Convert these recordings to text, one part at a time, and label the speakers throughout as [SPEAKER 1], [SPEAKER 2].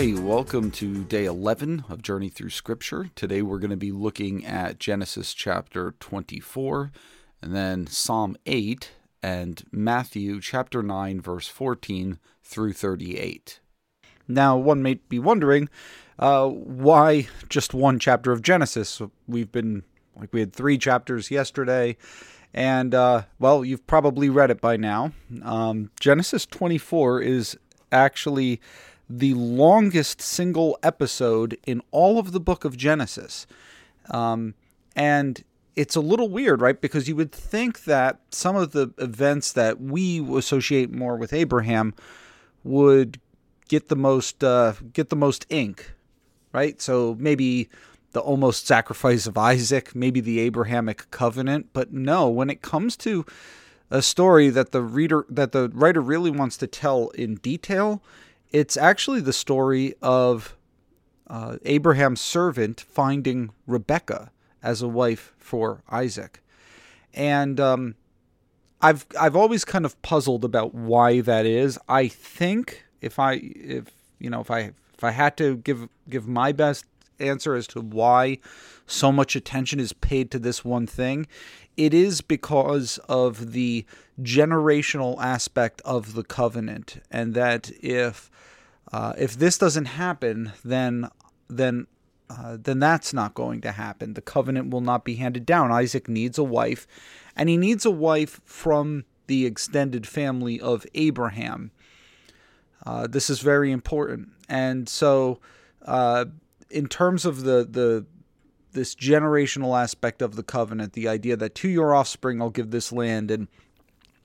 [SPEAKER 1] Okay, welcome to day 11 of Journey Through Scripture. Today we're going to be looking at Genesis chapter 24, and then Psalm 8, and Matthew chapter 9, verse 14 through 38. Now, one may be wondering uh, why just one chapter of Genesis? We've been, like, we had three chapters yesterday, and, uh, well, you've probably read it by now. Um, Genesis 24 is actually the longest single episode in all of the book of Genesis. Um, and it's a little weird, right? Because you would think that some of the events that we associate more with Abraham would get the most uh, get the most ink, right? So maybe the almost sacrifice of Isaac, maybe the Abrahamic covenant, but no, when it comes to a story that the reader that the writer really wants to tell in detail, it's actually the story of uh, Abraham's servant finding Rebecca as a wife for Isaac, and um, I've I've always kind of puzzled about why that is. I think if I if you know if I if I had to give give my best answer as to why so much attention is paid to this one thing, it is because of the generational aspect of the covenant, and that if uh, if this doesn't happen, then then uh, then that's not going to happen. The covenant will not be handed down. Isaac needs a wife, and he needs a wife from the extended family of Abraham. Uh, this is very important, and so uh, in terms of the the this generational aspect of the covenant, the idea that to your offspring I'll give this land, and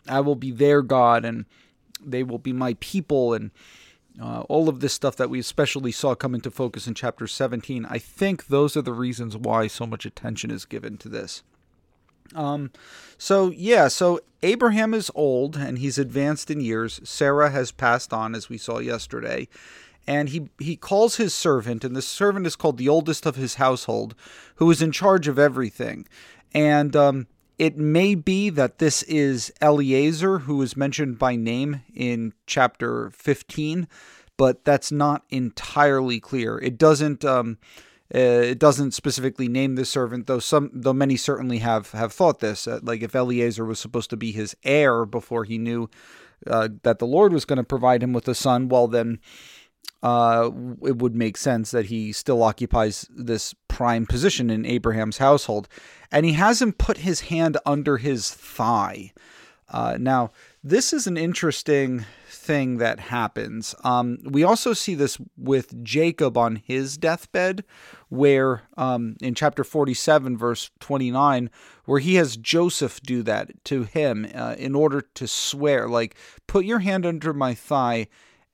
[SPEAKER 1] I will be their God, and they will be my people, and uh, all of this stuff that we especially saw come into focus in chapter 17, I think those are the reasons why so much attention is given to this. Um, so yeah, so Abraham is old and he's advanced in years. Sarah has passed on, as we saw yesterday, and he he calls his servant, and the servant is called the oldest of his household, who is in charge of everything. And um, it may be that this is Eliezer, who is mentioned by name in chapter 15, but that's not entirely clear. It doesn't. Um, uh, it doesn't specifically name the servant, though some, though many certainly have have thought this. Uh, like if Eliezer was supposed to be his heir before he knew uh, that the Lord was going to provide him with a son, well then uh, it would make sense that he still occupies this prime position in Abraham's household. And he has him put his hand under his thigh. Uh, now, this is an interesting thing that happens. Um, we also see this with Jacob on his deathbed, where um, in chapter 47, verse 29, where he has Joseph do that to him uh, in order to swear, like, put your hand under my thigh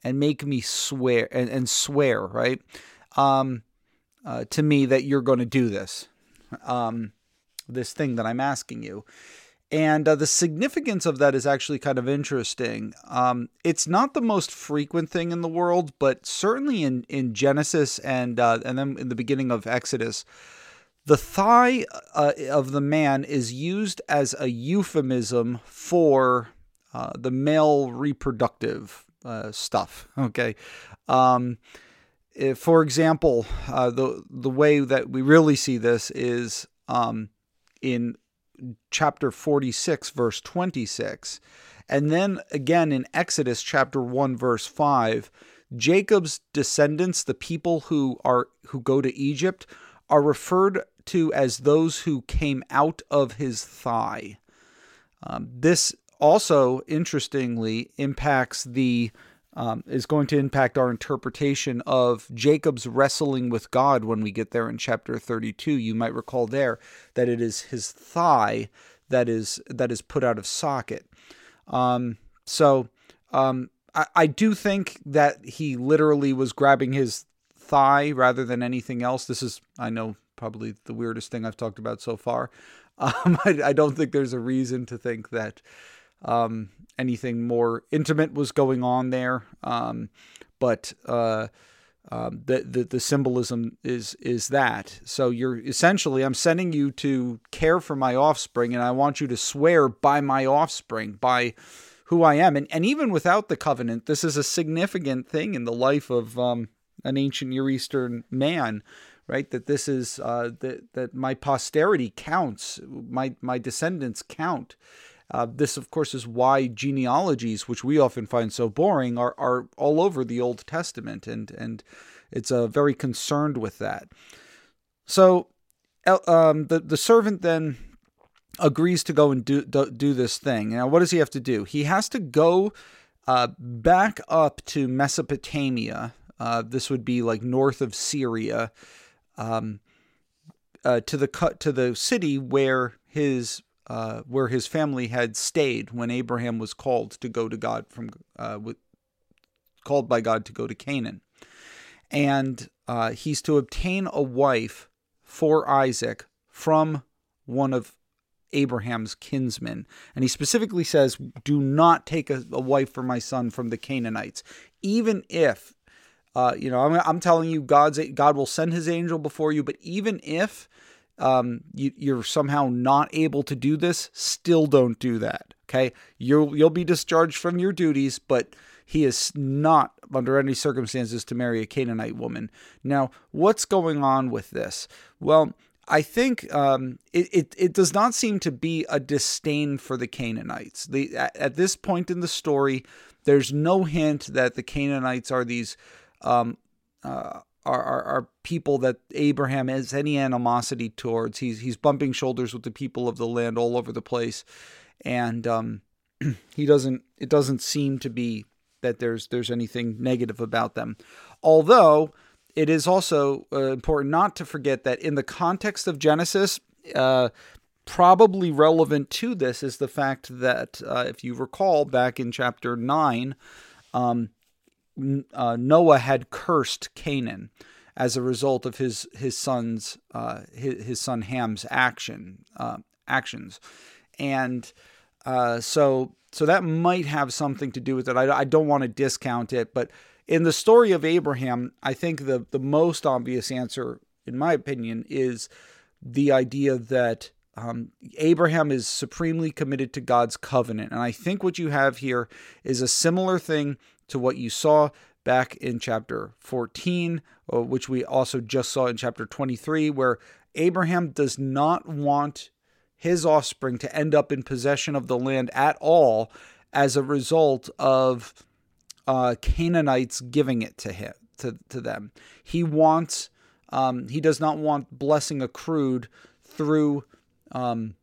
[SPEAKER 1] and make me swear and, and swear right? Um, uh, to me that you're going to do this um, this thing that i'm asking you. And uh, the significance of that is actually kind of interesting. Um, it's not the most frequent thing in the world but certainly in, in genesis and uh, and then in the beginning of exodus the thigh uh, of the man is used as a euphemism for uh, the male reproductive uh, stuff. Okay. Um, if, for example, uh, the the way that we really see this is um, in chapter 46, verse 26. And then again in Exodus chapter 1, verse 5, Jacob's descendants, the people who are who go to Egypt, are referred to as those who came out of his thigh. Um, this also, interestingly, impacts the um, is going to impact our interpretation of Jacob's wrestling with God when we get there in chapter 32. You might recall there that it is his thigh that is that is put out of socket. Um, so um, I, I do think that he literally was grabbing his thigh rather than anything else. This is, I know, probably the weirdest thing I've talked about so far. Um, I, I, don't think there's a reason to think that um, anything more intimate was going on there. Um, but uh, um, the, the the symbolism is is that. So you're essentially, I'm sending you to care for my offspring, and I want you to swear by my offspring, by who I am. And and even without the covenant, this is a significant thing in the life of um, an ancient Near Eastern man, right? That this is uh, that that my posterity counts, my my descendants count. Uh, this, of course, is why genealogies, which we often find so boring, are are all over the Old Testament, and and it's uh, very concerned with that. So, um, the the servant then agrees to go and do, do, do this thing. Now, what does he have to do? He has to go uh, back up to Mesopotamia. Uh, this would be like north of Syria, um, uh, to the cut to the city where his uh, where his family had stayed when Abraham was called to go to God from uh, with, called by God to go to Canaan, and uh, he's to obtain a wife for Isaac from one of Abraham's kinsmen. And he specifically says, Do not take a, a wife for my son from the Canaanites. Even if, uh, you know, I'm, I'm telling you, God's God will send his angel before you, but even if um, you, you're somehow not able to do this, still don't do that. Okay. You'll, you'll be discharged from your duties, but he is not under any circumstances to marry a Canaanite woman. Now, what's going on with this? Well, I think um, it, it, it does not seem to be a disdain for the Canaanites. The, at, at, this point in the story, there's no hint that the Canaanites are these um, uh, are, are, are people that Abraham has any animosity towards. He's he's bumping shoulders with the people of the land all over the place, and um, he doesn't. It doesn't seem to be that there's there's anything negative about them, although it is also uh, important not to forget that in the context of Genesis, uh, probably relevant to this is the fact that, uh, if you recall, back in chapter 9, um, uh, Noah had cursed Canaan as a result of his his son's uh, his, his, son Ham's action uh, actions, and so so that might have something to do with it. I, I don't want to discount it, but in the story of Abraham, I think the, the most obvious answer, in my opinion, is the idea that um, Abraham is supremely committed to God's covenant. And I think what you have here is a similar thing to what you saw back in chapter 14, uh, which we also just saw in chapter 23, where Abraham does not want his offspring to end up in possession of the land at all as a result of uh, Canaanites giving it to him to, to them. He wants um, he does not want blessing accrued through um,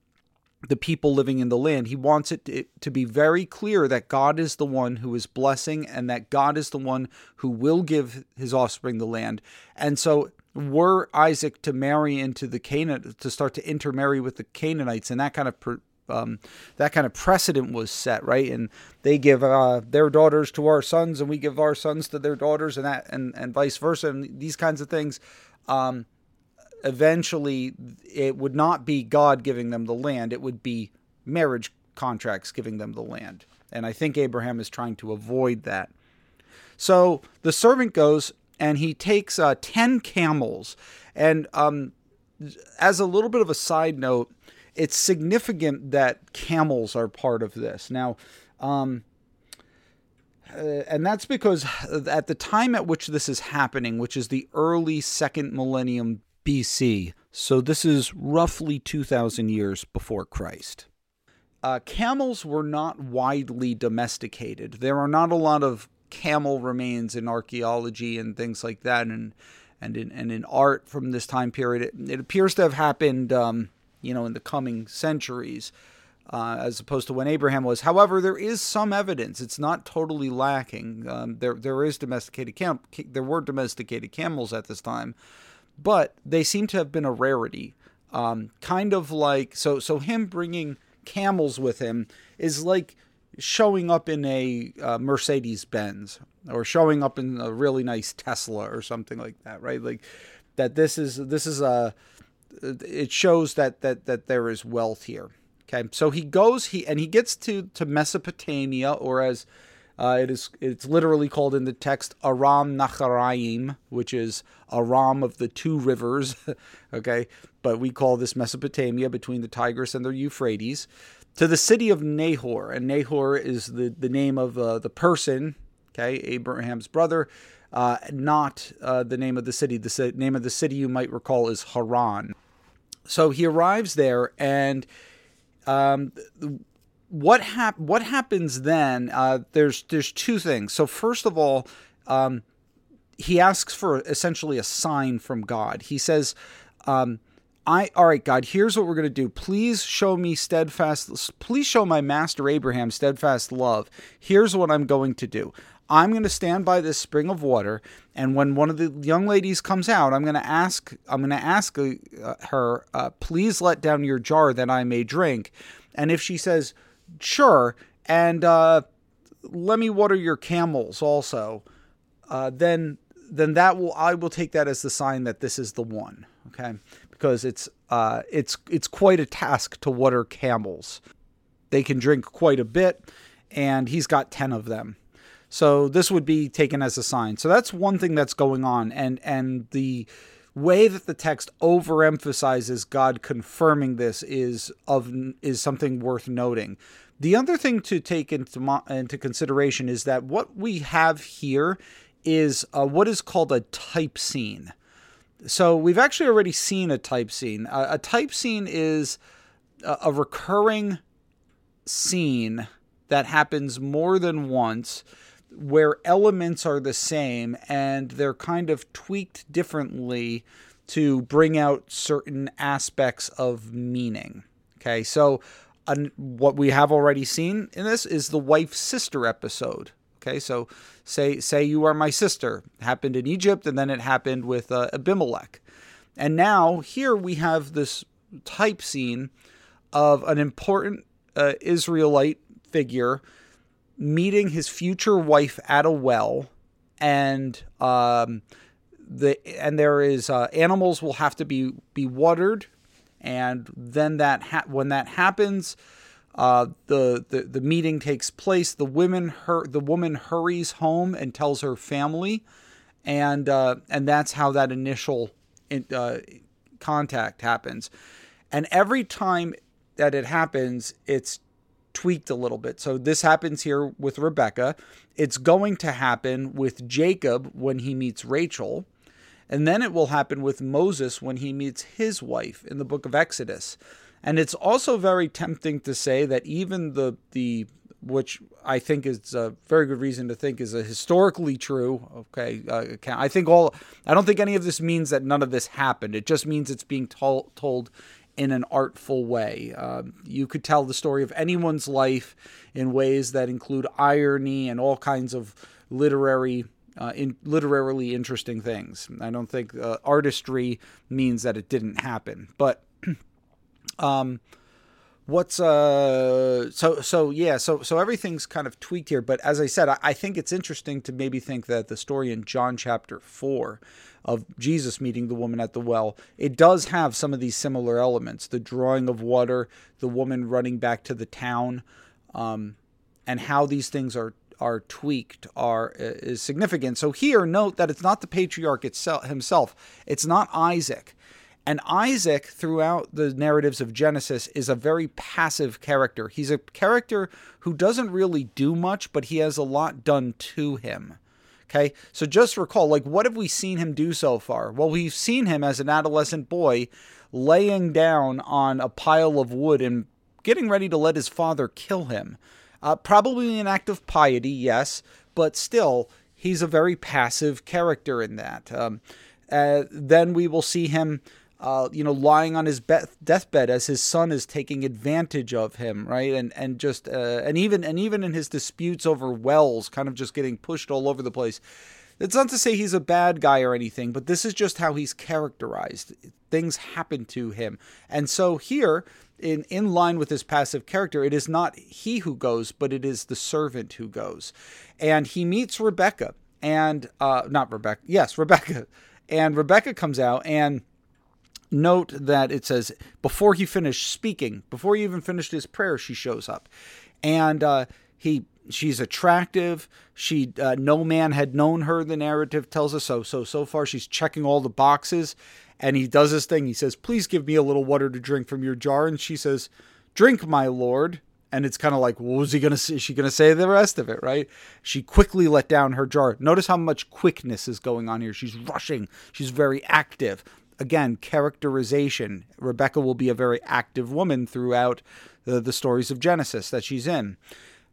[SPEAKER 1] the people living in the land. He wants it to, be very clear that God is the one who is blessing and that God is the one who will give his offspring the land. And so were Isaac to marry into the Canaan to start to intermarry with the Canaanites and that kind of um, that kind of precedent was set, right? And they give uh, their daughters to our sons, and we give our sons to their daughters, and that, and and vice versa, and these kinds of things. Um, eventually, it would not be God giving them the land; it would be marriage contracts giving them the land. And I think Abraham is trying to avoid that. So the servant goes and he takes uh, 10 camels. And um, as a little bit of a side note, it's significant that camels are part of this. Now, um, uh, and that's because at the time at which this is happening, which is the early second millennium BC, so this is roughly 2,000 years before Christ. Uh, camels were not widely domesticated. There are not a lot of camel remains in archaeology and things like that, and and in and in art from this time period. It, it appears to have happened um, you know, in the coming centuries, uh, as opposed to when Abraham was. However, there is some evidence; it's not totally lacking. Um, there, there is domesticated cam- there were domesticated camels at this time, but they seem to have been a rarity. Um, kind of like so. So him bringing camels with him is like showing up in a uh, Mercedes Benz or showing up in a really nice Tesla or something like that, right? Like that. This is this is a it shows that that that there is wealth here. Okay, so he goes he and he gets to to Mesopotamia, or as uh, it is it's literally called in the text Aram Naharaim, which is Aram of the two rivers. okay, but we call this Mesopotamia between the Tigris and the Euphrates. To the city of Nahor, and Nahor is the the name of uh, the person Okay, Abraham's brother, uh, not uh, the name of the city. The name of the city you might recall is Haran. So he arrives there, and um, what hap- what happens then? Uh, there's there's two things. So first of all, um, he asks for essentially a sign from God. He says, um, "I all right, God. Here's what we're going to do. Please show me steadfast. Please show my master Abraham steadfast love. Here's what I'm going to do. I'm going to stand by this spring of water, and when one of the young ladies comes out, I'm going to ask. I'm going to ask uh, her, uh, please let down your jar that I may drink. And if she says, sure, and uh, let me water your camels also, uh, then then that will I will take that as the sign that this is the one. Okay, because it's uh, it's it's quite a task to water camels. They can drink quite a bit, and he's got ten of them. So this would be taken as a sign. So that's one thing that's going on, and and the way that the text overemphasizes God confirming this is of is something worth noting. The other thing to take into into consideration is that what we have here is uh, what is called a type scene. So we've actually already seen a type scene. Uh, a type scene is a, a recurring scene that happens more than once where elements are the same and they're kind of tweaked differently to bring out certain aspects of meaning. Okay, so what we have already seen in this is the wife sister episode. Okay, so say say you are my sister happened in Egypt and then it happened with uh, Abimelech, and now here we have this type scene of an important uh, Israelite figure meeting his future wife at a well, and um, the and there is uh, animals will have to be be watered, and then that ha- when that happens. Uh, the, the the meeting takes place. The women her the woman hurries home and tells her family, and uh, and that's how that initial in, uh, contact happens. And every time that it happens, it's tweaked a little bit. So this happens here with Rebecca. It's going to happen with Jacob when he meets Rachel. And then it will happen with Moses when he meets his wife in the book of Exodus. And it's also very tempting to say that even the the which I think is a very good reason to think is a historically true. Okay, uh, I think all. I don't think any of this means that none of this happened. It just means it's being told told in an artful way. Um, you could tell the story of anyone's life in ways that include irony and all kinds of literary. Uh, in literarily interesting things. I don't think uh, artistry means that it didn't happen, but um, what's uh so so yeah so so everything's kind of tweaked here but as i said I, I, think it's interesting to maybe think that the story in john chapter 4 of Jesus meeting the woman at the well, it does have some of these similar elements the drawing of water, the woman running back to the town, um, and how these things are are tweaked are uh, is significant. So here, note that it's not the patriarch itself himself; it's not Isaac. And Isaac, throughout the narratives of Genesis, is a very passive character. He's a character who doesn't really do much, but he has a lot done to him. Okay, so just recall, like, what have we seen him do so far? Well, we've seen him as an adolescent boy laying down on a pile of wood and getting ready to let his father kill him. Uh, probably an act of piety, yes, but still, he's a very passive character in that. Um, uh, then we will see him uh, you know, lying on his be- deathbed as his son is taking advantage of him, right? And and just uh, and even and even in his disputes over wells, kind of just getting pushed all over the place. It's not to say he's a bad guy or anything, but this is just how he's characterized. Things happen to him, and so here, in in line with his passive character, it is not he who goes, but it is the servant who goes, and he meets Rebecca, and uh, not Rebecca, yes, Rebecca, and Rebecca comes out and note that it says before he finished speaking, before he even finished his prayer, she shows up, and uh, he she's attractive. She uh, no man had known her. The narrative tells us so. So so far she's checking all the boxes, and he does this thing. He says, "Please give me a little water to drink from your jar," and she says, "Drink, my lord." and it's kind of like, what was he gonna say? Is she gonna say the rest of it, right? She quickly let down her jar. Notice how much quickness is going on here. She's rushing. She's very active. Again, characterization. Rebecca will be a very active woman throughout the, the stories of Genesis that she's in.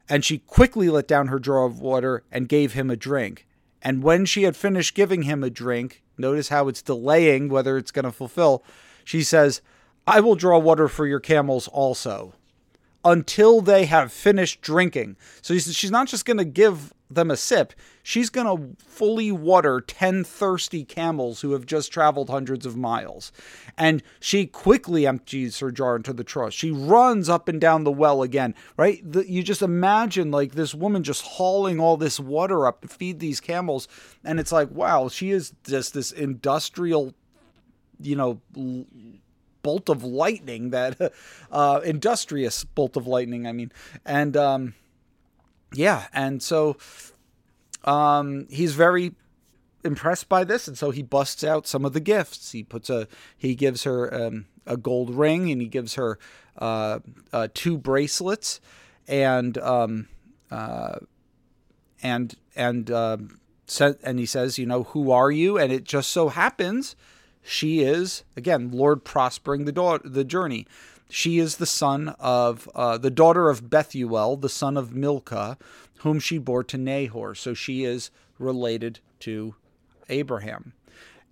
[SPEAKER 1] And she quickly let down her jar of water and gave him a drink. And when she had finished giving him a drink, notice how it's delaying whether it's going to fulfill. She says, I will draw water for your camels also until they have finished drinking. So she's not just going to give them a sip, she's going to fully water 10 thirsty camels who have just traveled hundreds of miles. And she quickly empties her jar into the trough. She runs up and down the well again, right? The, you just imagine like this woman just hauling all this water up to feed these camels. And it's like, wow, she is just this industrial, you know, bolt of lightning that uh, industrious bolt of lightning i mean and um, yeah and so um, he's very impressed by this and so he busts out some of the gifts he puts a he gives her um, a gold ring and he gives her uh, uh, two bracelets and um, uh, and and um, and he says you know who are you and it just so happens she is, again, Lord prospering the, da- the journey. She is the son of, uh, the daughter of Bethuel, the son of Milcah, whom she bore to Nahor. So she is related to Abraham.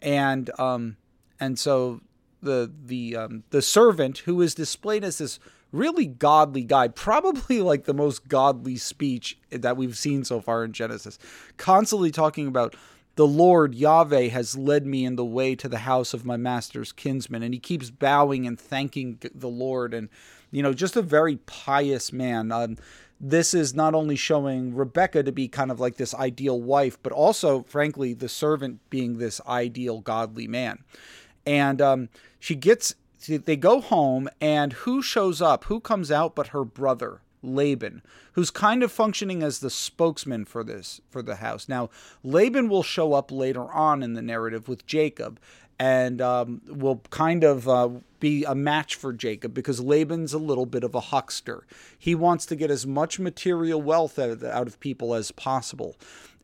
[SPEAKER 1] And, um, and so the, the, um, the servant who is displayed as this really godly guy, probably like the most godly speech that we've seen so far in Genesis, constantly talking about the Lord Yahweh has led me in the way to the house of my master's kinsman. And he keeps bowing and thanking the Lord. And, you know, just a very pious man. Um, this is not only showing Rebecca to be kind of like this ideal wife, but also, frankly, the servant being this ideal godly man. And um, she gets, they go home, and who shows up? Who comes out but her brother, Laban, who's kind of functioning as the spokesman for this for the house. Now, Laban will show up later on in the narrative with Jacob, and um, will kind of uh, be a match for Jacob because Laban's a little bit of a huckster. He wants to get as much material wealth out of, people as possible.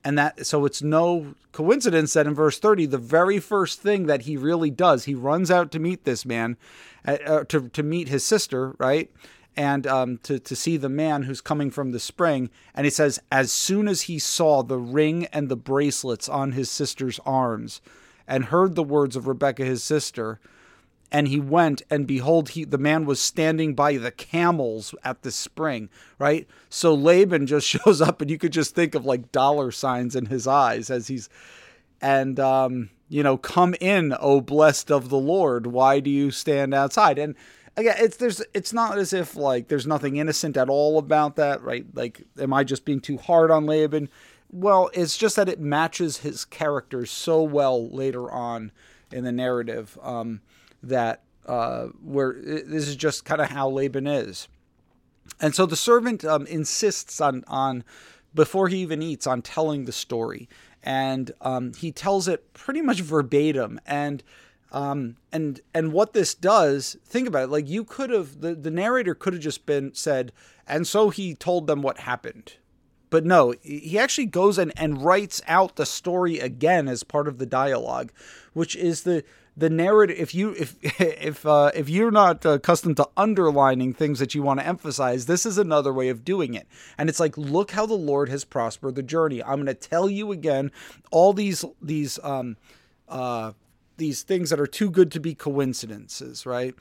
[SPEAKER 1] And that so it's no coincidence that in verse 30 the very first thing that he really does he runs out to meet this man uh, uh to to meet his sister, right? And um, to, to see the man who's coming from the spring. And he says, as soon as he saw the ring and the bracelets on his sister's arms and heard the words of Rebekah, his sister, and he went and behold he the man was standing by the camels at the spring right so laban just shows up and you could just think of like dollar signs in his eyes as he's and um you know come in o blessed of the lord why do you stand outside and again, it's there's it's not as if like there's nothing innocent at all about that, right? Like, am I just being too hard on Laban? Well, it's just that it matches his character so well later on in the narrative um, that uh, where this is just kind of how Laban is. And so the servant um, insists on on before he even eats on telling the story, and um, he tells it pretty much verbatim and um, and and what this does, think about it. Like you could have the, the narrator could have just been said, and so he told them what happened. But no, he actually goes and, and writes out the story again as part of the dialogue, which is the the narrative. If you if if uh, if you're not accustomed to underlining things that you want to emphasize, this is another way of doing it. And it's like, look how the Lord has prospered the journey. I'm going to tell you again all these these um, uh, these things that are too good to be coincidences, right?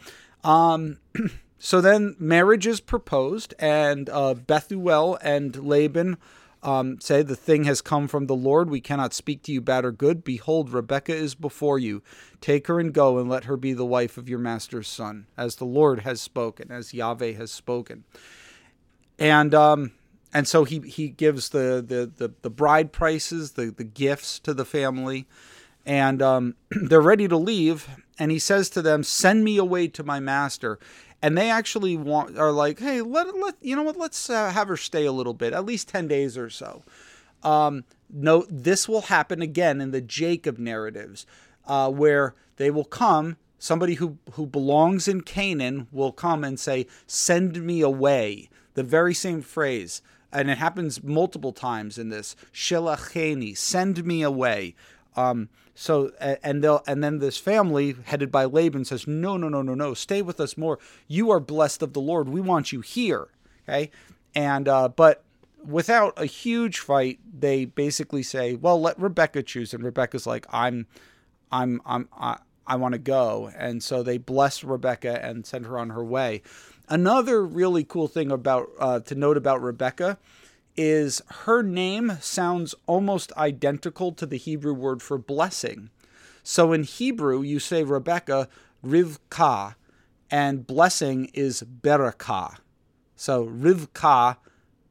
[SPEAKER 1] Um, so then marriage is proposed, and uh, Bethuel and Laban um, say, The thing has come from the Lord. We cannot speak to you bad or good. Behold, Rebekah is before you. Take her and go, and let her be the wife of your master's son, as the Lord has spoken, as Yahweh has spoken. And um, and so he he gives the the the, the bride prices, the the gifts to the family and um, they're ready to leave. And he says to them, "Send me away to my master." And they actually want are like, "Hey, let let you know what? Let's uh, have her stay a little bit, at least ten days or so." Um, no, this will happen again in the Jacob narratives, uh, where they will come. Somebody who who belongs in Canaan will come and say, "Send me away." the very same phrase, and it happens multiple times in this. Shelacheni, send me away. Um, so and they'll and then this family headed by Laban says, No, no, no, no, no, stay with us more. You are blessed of the Lord. We want you here. Okay. And uh, but without a huge fight, they basically say, Well, let Rebecca choose. And Rebecca's like, I'm I'm I'm I, I want to go. And so they bless Rebecca and send her on her way. Another really cool thing about uh, to note about Rebecca is her name sounds almost identical to the Hebrew word for blessing. So in Hebrew, you say Rebecca Rivka, and blessing is Berakah. So Rivka,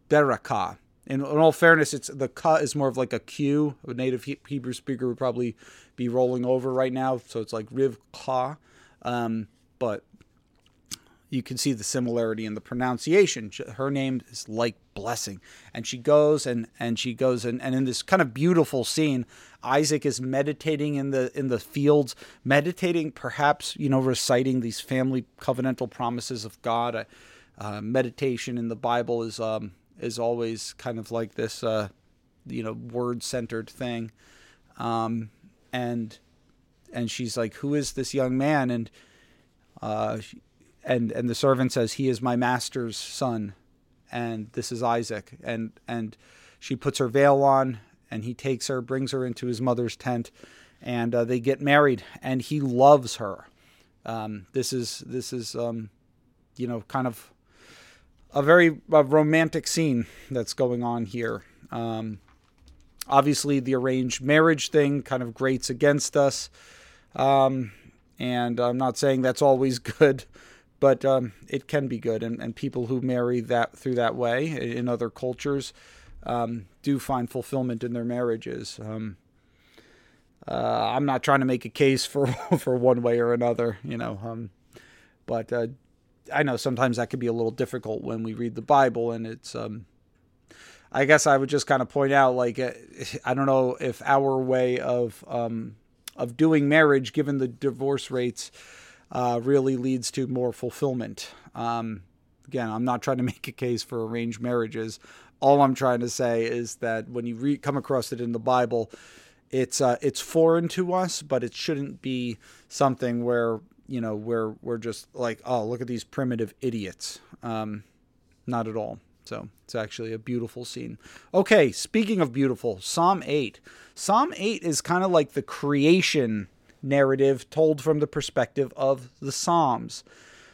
[SPEAKER 1] Berakah. In, in, all fairness, it's the ka is more of like a Q. A native Hebrew speaker would probably be rolling over right now, so it's like Rivka. Um, but you can see the similarity in the pronunciation. Her name is like blessing, and she goes and and she goes and, and in this kind of beautiful scene, Isaac is meditating in the in the fields, meditating, perhaps you know, reciting these family covenantal promises of God. Uh, uh, meditation in the Bible is um, is always kind of like this, uh, you know, word centered thing, um, and and she's like, "Who is this young man?" and uh, and and the servant says he is my master's son and this is Isaac. And and she puts her veil on and he takes her brings her into his mother's tent and uh, they get married and he loves her. Um, this is this is um, you know kind of a very romantic scene that's going on here. Um, obviously the arranged marriage thing kind of grates against us. Um, and I'm not saying that's always good but um, it can be good. And, and people who marry that through that way in other cultures um, do find fulfillment in their marriages. Um, uh, I'm not trying to make a case for for one way or another, you know, um, but uh, I know sometimes that can be a little difficult when we read the Bible, and it's. Um, I guess I would just kind of point out, like, uh, I don't know if our way of um, of doing marriage, given the divorce rates, uh, really leads to more fulfillment. Um, again, I'm not trying to make a case for arranged marriages. All I'm trying to say is that when you re- come across it in the Bible, it's uh, it's foreign to us, but it shouldn't be something where you know where we're just like, oh, look at these primitive idiots. Um, not at all. So it's actually a beautiful scene. Okay, speaking of beautiful, Psalm 8. Psalm 8 is kind of like the creation narrative told from the perspective of the Psalms.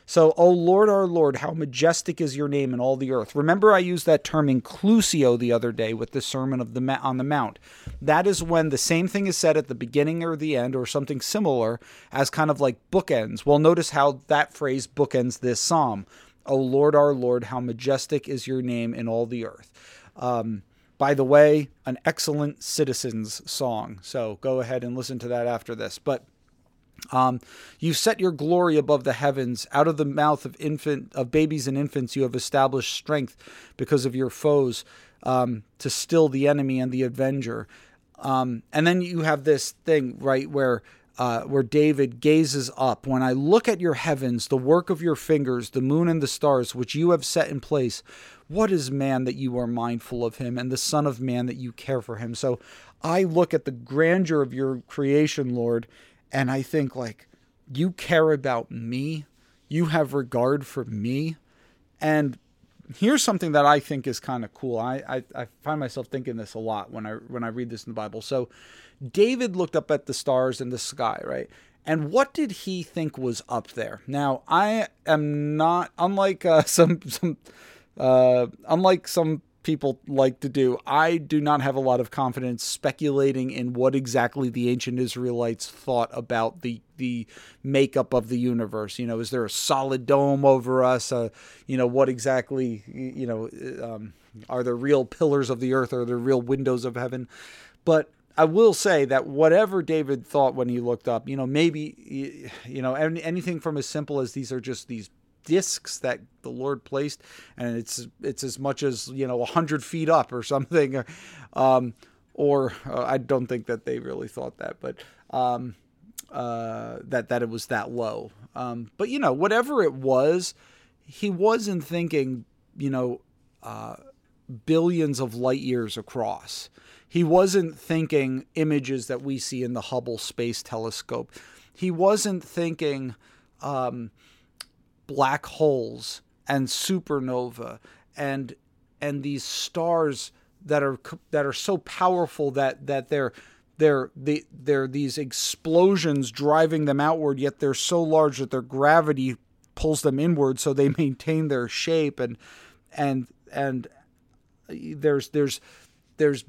[SPEAKER 1] So, O Lord, our Lord, how majestic is your name in all the earth. Remember, I used that term inclusio the other day with the Sermon of the on the Mount. That is when the same thing is said at the beginning or the end, or something similar, as kind of like bookends. Well, notice how that phrase bookends this psalm. O Lord, our Lord, how majestic is your name in all the earth. Um, by the way, an excellent citizens song. So go ahead and listen to that after this. But um, you set your glory above the heavens. Out of the mouth of infant of babies and infants, you have established strength because of your foes um, to still the enemy and the avenger. Um, and then you have this thing right where uh, where David gazes up. When I look at your heavens, the work of your fingers, the moon and the stars, which you have set in place, what is man that you are mindful of him, and the Son of Man that you care for him? So I look at the grandeur of your creation, Lord, and I think, like, you care about me, you have regard for me. And here's something that I think is kind of cool. I, I, I find myself thinking this a lot when I when I read this in the Bible. So David looked up at the stars in the sky, right? And what did he think was up there? Now, I am not unlike uh, some some uh, unlike some people like to do, I do not have a lot of confidence speculating in what exactly the ancient Israelites thought about the the makeup of the universe. You know, is there a solid dome over us? Uh, you know, what exactly? You know, um, are there real pillars of the earth? Are there real windows of heaven? But I will say that whatever David thought when he looked up, you know, maybe, you know, anything from as simple as these are just these discs that the Lord placed, and it's it's as much as you know hundred feet up or something, um, or uh, I don't think that they really thought that, but um, uh, that that it was that low. Um, but you know, whatever it was, he wasn't thinking you know, uh, billions of light years across. He wasn't thinking images that we see in the Hubble Space Telescope. He wasn't thinking um, black holes and supernova and and these stars that are that are so powerful that that they're they're they, they're these explosions driving them outward yet they're so large that their gravity pulls them inward so they maintain their shape and and and there's there's there's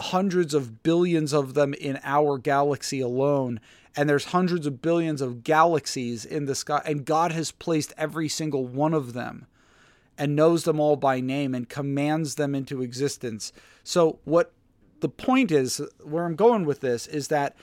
[SPEAKER 1] hundreds of billions of them in our galaxy alone and there's hundreds of billions of galaxies in the sky and God has placed every single one of them and knows them all by name and commands them into existence. So what the point is where I'm going with this is that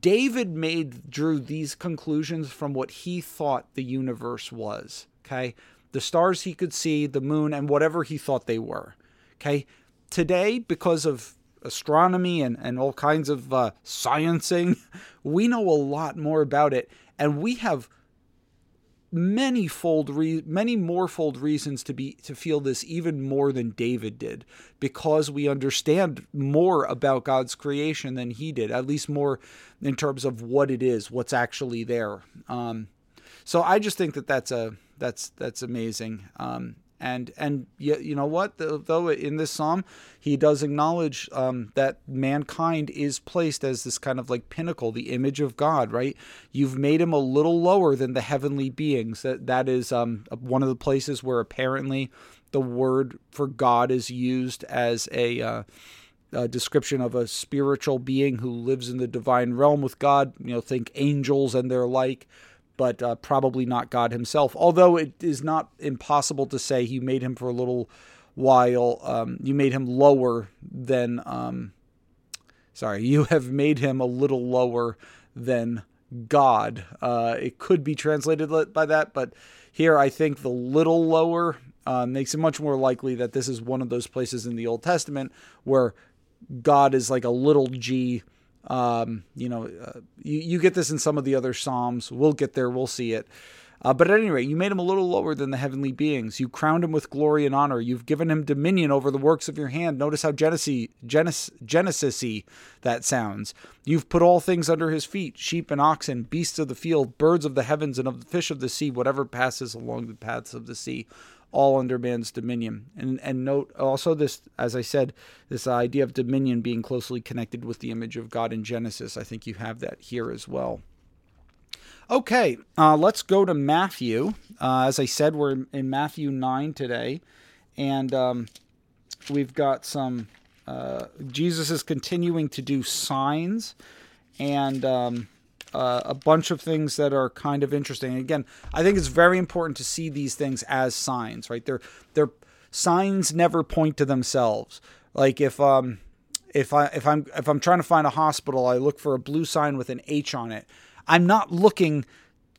[SPEAKER 1] David made drew these conclusions from what he thought the universe was, okay? The stars he could see, the moon and whatever he thought they were. Okay? Today because of astronomy and, and all kinds of uh, sciencing, we know a lot more about it, and we have many fold re- many more fold reasons to be to feel this even more than David did because we understand more about God's creation than he did at least more in terms of what it is what's actually there. Um, so I just think that that's a that's that's amazing. Um, and and you, you know what? Though in this psalm he does acknowledge um, that mankind is placed as this kind of like pinnacle the image of god right? You've made him a little lower than the heavenly beings. That that is um, one of the places where apparently the word for god is used as a uh, a description of a spiritual being who lives in the divine realm with God. You know, think angels and their like but uh, probably not God himself. Although it is not impossible to say you made him for a little while, um, you made him lower than, um, sorry, you have made him a little lower than God. Uh, it could be translated by that, but here I think the little lower uh, makes it much more likely that this is one of those places in the Old Testament where God is like a little g um, you know, uh, you, you get this in some of the other Psalms. We'll get there, we'll see it. Uh, but at any rate, you made him a little lower than the heavenly beings. You crowned him with glory and honor. You've given him dominion over the works of your hand. Notice how Genesis, Genesis, Genesis that sounds. You've put all things under his feet sheep and oxen, beasts of the field, birds of the heavens, and of the fish of the sea, whatever passes along the paths of the sea all under man's dominion. And and note also this, as I said, this idea of dominion being closely connected with the image of God in Genesis. I think you have that here as well. Okay, uh, let's go to Matthew. Uh, as I said, we're in Matthew 9 today, and um, we've got some. Uh, Jesus is continuing to do signs, and um, uh, a bunch of things that are kind of interesting. again, I think it's very important to see these things as signs, right? They're they're signs never point to themselves. Like if um if I if I'm if I'm trying to find a hospital, I look for a blue sign with an H on it. I'm not looking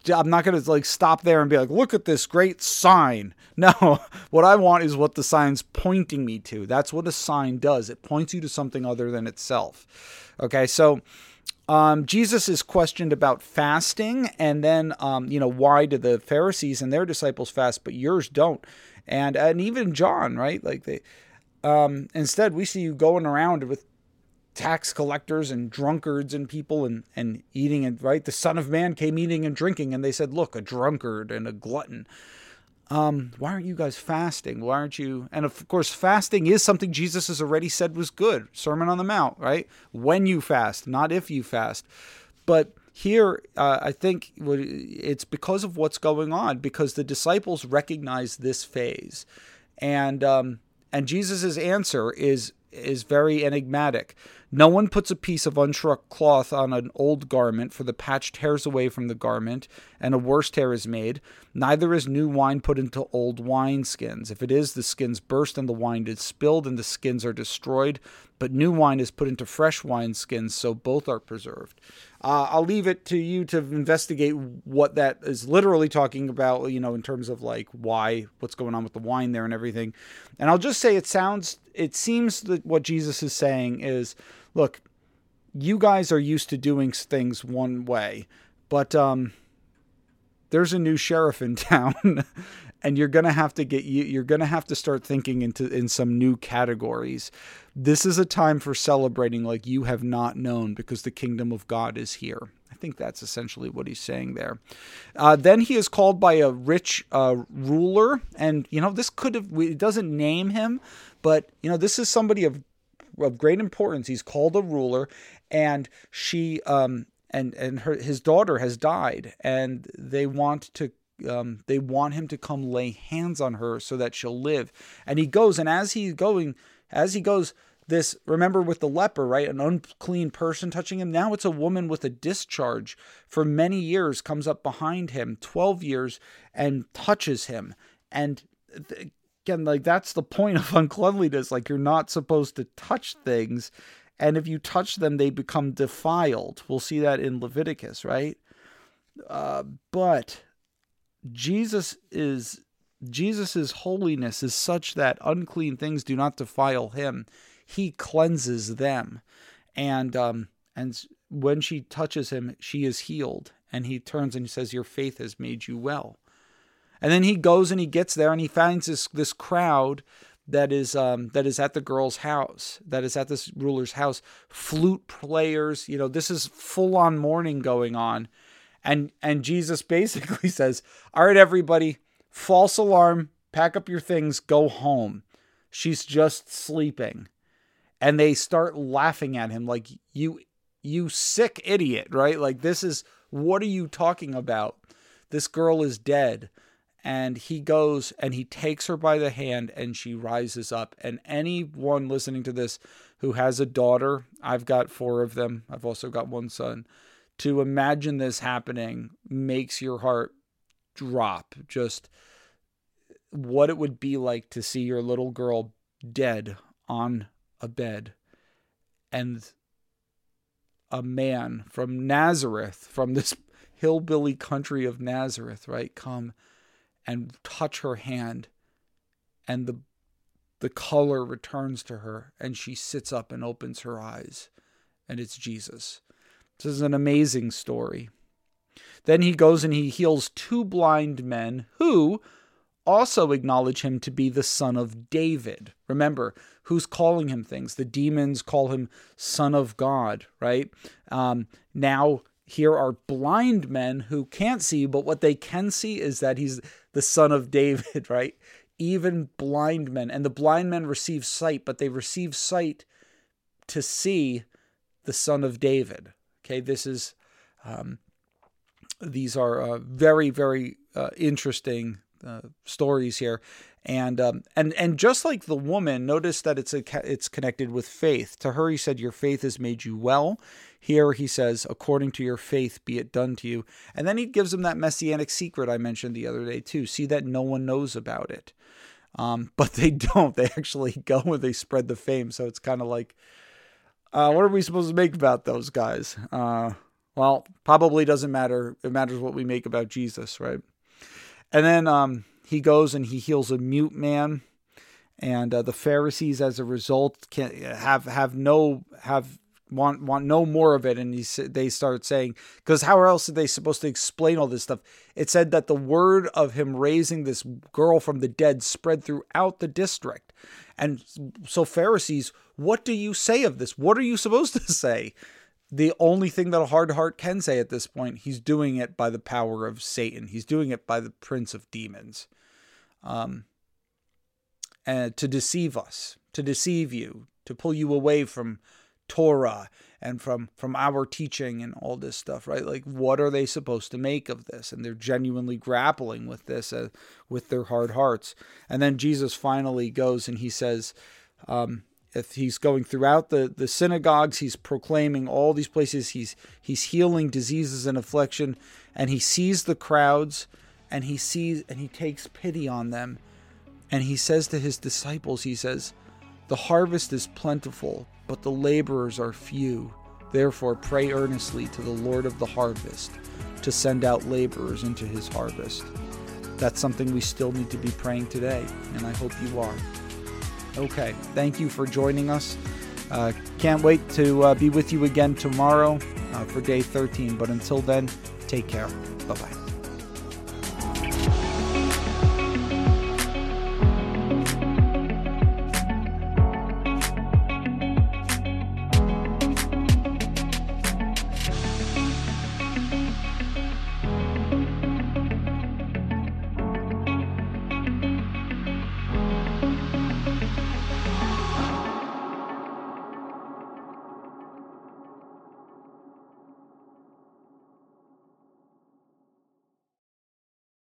[SPEAKER 1] I'm not going to like stop there and be like, look at this great sign. No, what I want is what the sign's pointing me to. That's what a sign does. It points you to something other than itself. Okay, so um, Jesus is questioned about fasting, and then um, you know why do the Pharisees and their disciples fast, but yours don't, and and even John, right? Like they, um, instead we see you going around with tax collectors and drunkards and people and and eating and right. The Son of Man came eating and drinking, and they said, look, a drunkard and a glutton um, why aren't you guys fasting? Why aren't you? And of course, fasting is something Jesus has already said was good. Sermon on the Mount, right? When you fast, not if you fast. But here, uh, I think it's because of what's going on, because the disciples recognize this phase, and um, and Jesus's answer is is very enigmatic. No one puts a piece of unshrunk cloth on an old garment, for the patch tears away from the garment, and a worse tear is made. Neither is new wine put into old wineskins. If it is, the skins burst, and the wine is spilled, and the skins are destroyed. But new wine is put into fresh wineskins, so both are preserved. Uh, I'll leave it to you to investigate what that is literally talking about, you know, in terms of like why, what's going on with the wine there and everything. And I'll just say it sounds, it seems that what Jesus is saying is, look, you guys are used to doing things one way, but um, there's a new sheriff in town, and you're gonna have to get you you're gonna have to start thinking into in some new categories. This is a time for celebrating like you have not known because the kingdom of god is here. I think that's essentially what he's saying there. Uh, then he is called by a rich uh, ruler and you know this could have it doesn't name him but you know this is somebody of of great importance he's called a ruler and she um and and her his daughter has died and they want to um, they want him to come lay hands on her so that she'll live. And he goes, and as he's going, as he goes, this remember with the leper, right? An unclean person touching him. Now it's a woman with a discharge for many years comes up behind him, 12 years, and touches him. And again, like that's the point of uncleanliness. Like you're not supposed to touch things. And if you touch them, they become defiled. We'll see that in Leviticus, right? Uh, but Jesus is Jesus's holiness is such that unclean things do not defile him. He cleanses them. And um and when she touches him, she is healed. And he turns and says, Your faith has made you well. And then he goes and he gets there and he finds this this crowd that is um, that is at the girl's house, that is at this ruler's house. Flute players, you know, this is full on mourning going on and and Jesus basically says, "All right, everybody, false alarm. Pack up your things. Go home. She's just sleeping." And they start laughing at him like, "You, you sick idiot!" Right? Like this is what are you talking about? This girl is dead. And he goes and he takes her by the hand and she rises up. And anyone listening to this who has a daughter, I've got four of them. I've also got one son to imagine this happening makes your heart drop. Just what it would be like to see your little girl dead on a bed and a man from Nazareth, from this hillbilly country of Nazareth, right, come and touch her hand and the the color returns to her and she sits up and opens her eyes and it's Jesus. This is an amazing story. Then he goes and he heals two blind men who also acknowledge him to be the son of David. Remember, who's calling him things? The demons call him son of God, right? Um, now, here are blind men who can't see, but what they can see is that he's the son of David, right? Even blind men. And the blind men receive sight, but they receive sight to see the son of David. Okay, this is um, these are uh, very very uh, interesting uh, stories here, and um, and and just like the woman, notice that it's a it's connected with faith. To her, he said, "Your faith has made you well." Here he says, "According to your faith, be it done to you." And then he gives them that messianic secret I mentioned the other day too. See that no one knows about it, um, but they don't. They actually go and they spread the fame. So it's kind of like uh, what are we supposed to make about those guys? Uh, well, probably doesn't matter. It matters what we make about Jesus, right? And then um, he goes and he heals a mute man, and uh, the Pharisees, as a result, can have have no have want want no more of it and he, they start saying because how else are they supposed to explain all this stuff it said that the word of him raising this girl from the dead spread throughout the district. And so pharisees what do you say of this? What are you supposed to say? The only thing that a hard heart can say at this point he's doing it by the power of satan. He's doing it by the prince of demons. Um and to deceive us to deceive you to pull you away from Torah and from from our teaching and all this stuff right? Like what are they supposed to make of this? And they're genuinely grappling with this uh, with their hard hearts. And then jesus finally goes and he says um, if he's going throughout the, the synagogues he's proclaiming all these places. He's he's healing diseases and affliction. And he sees the crowds and he sees and he takes pity on them. And he says to his disciples he says the harvest is plentiful but the laborers are few. Therefore, pray earnestly to the Lord of the harvest to send out laborers into his harvest. That's something we still need to be praying today, and I hope you are. Okay, thank you for joining us. Uh, can't wait to uh, be with you again tomorrow uh, for day 13, but until then, take care. Bye bye.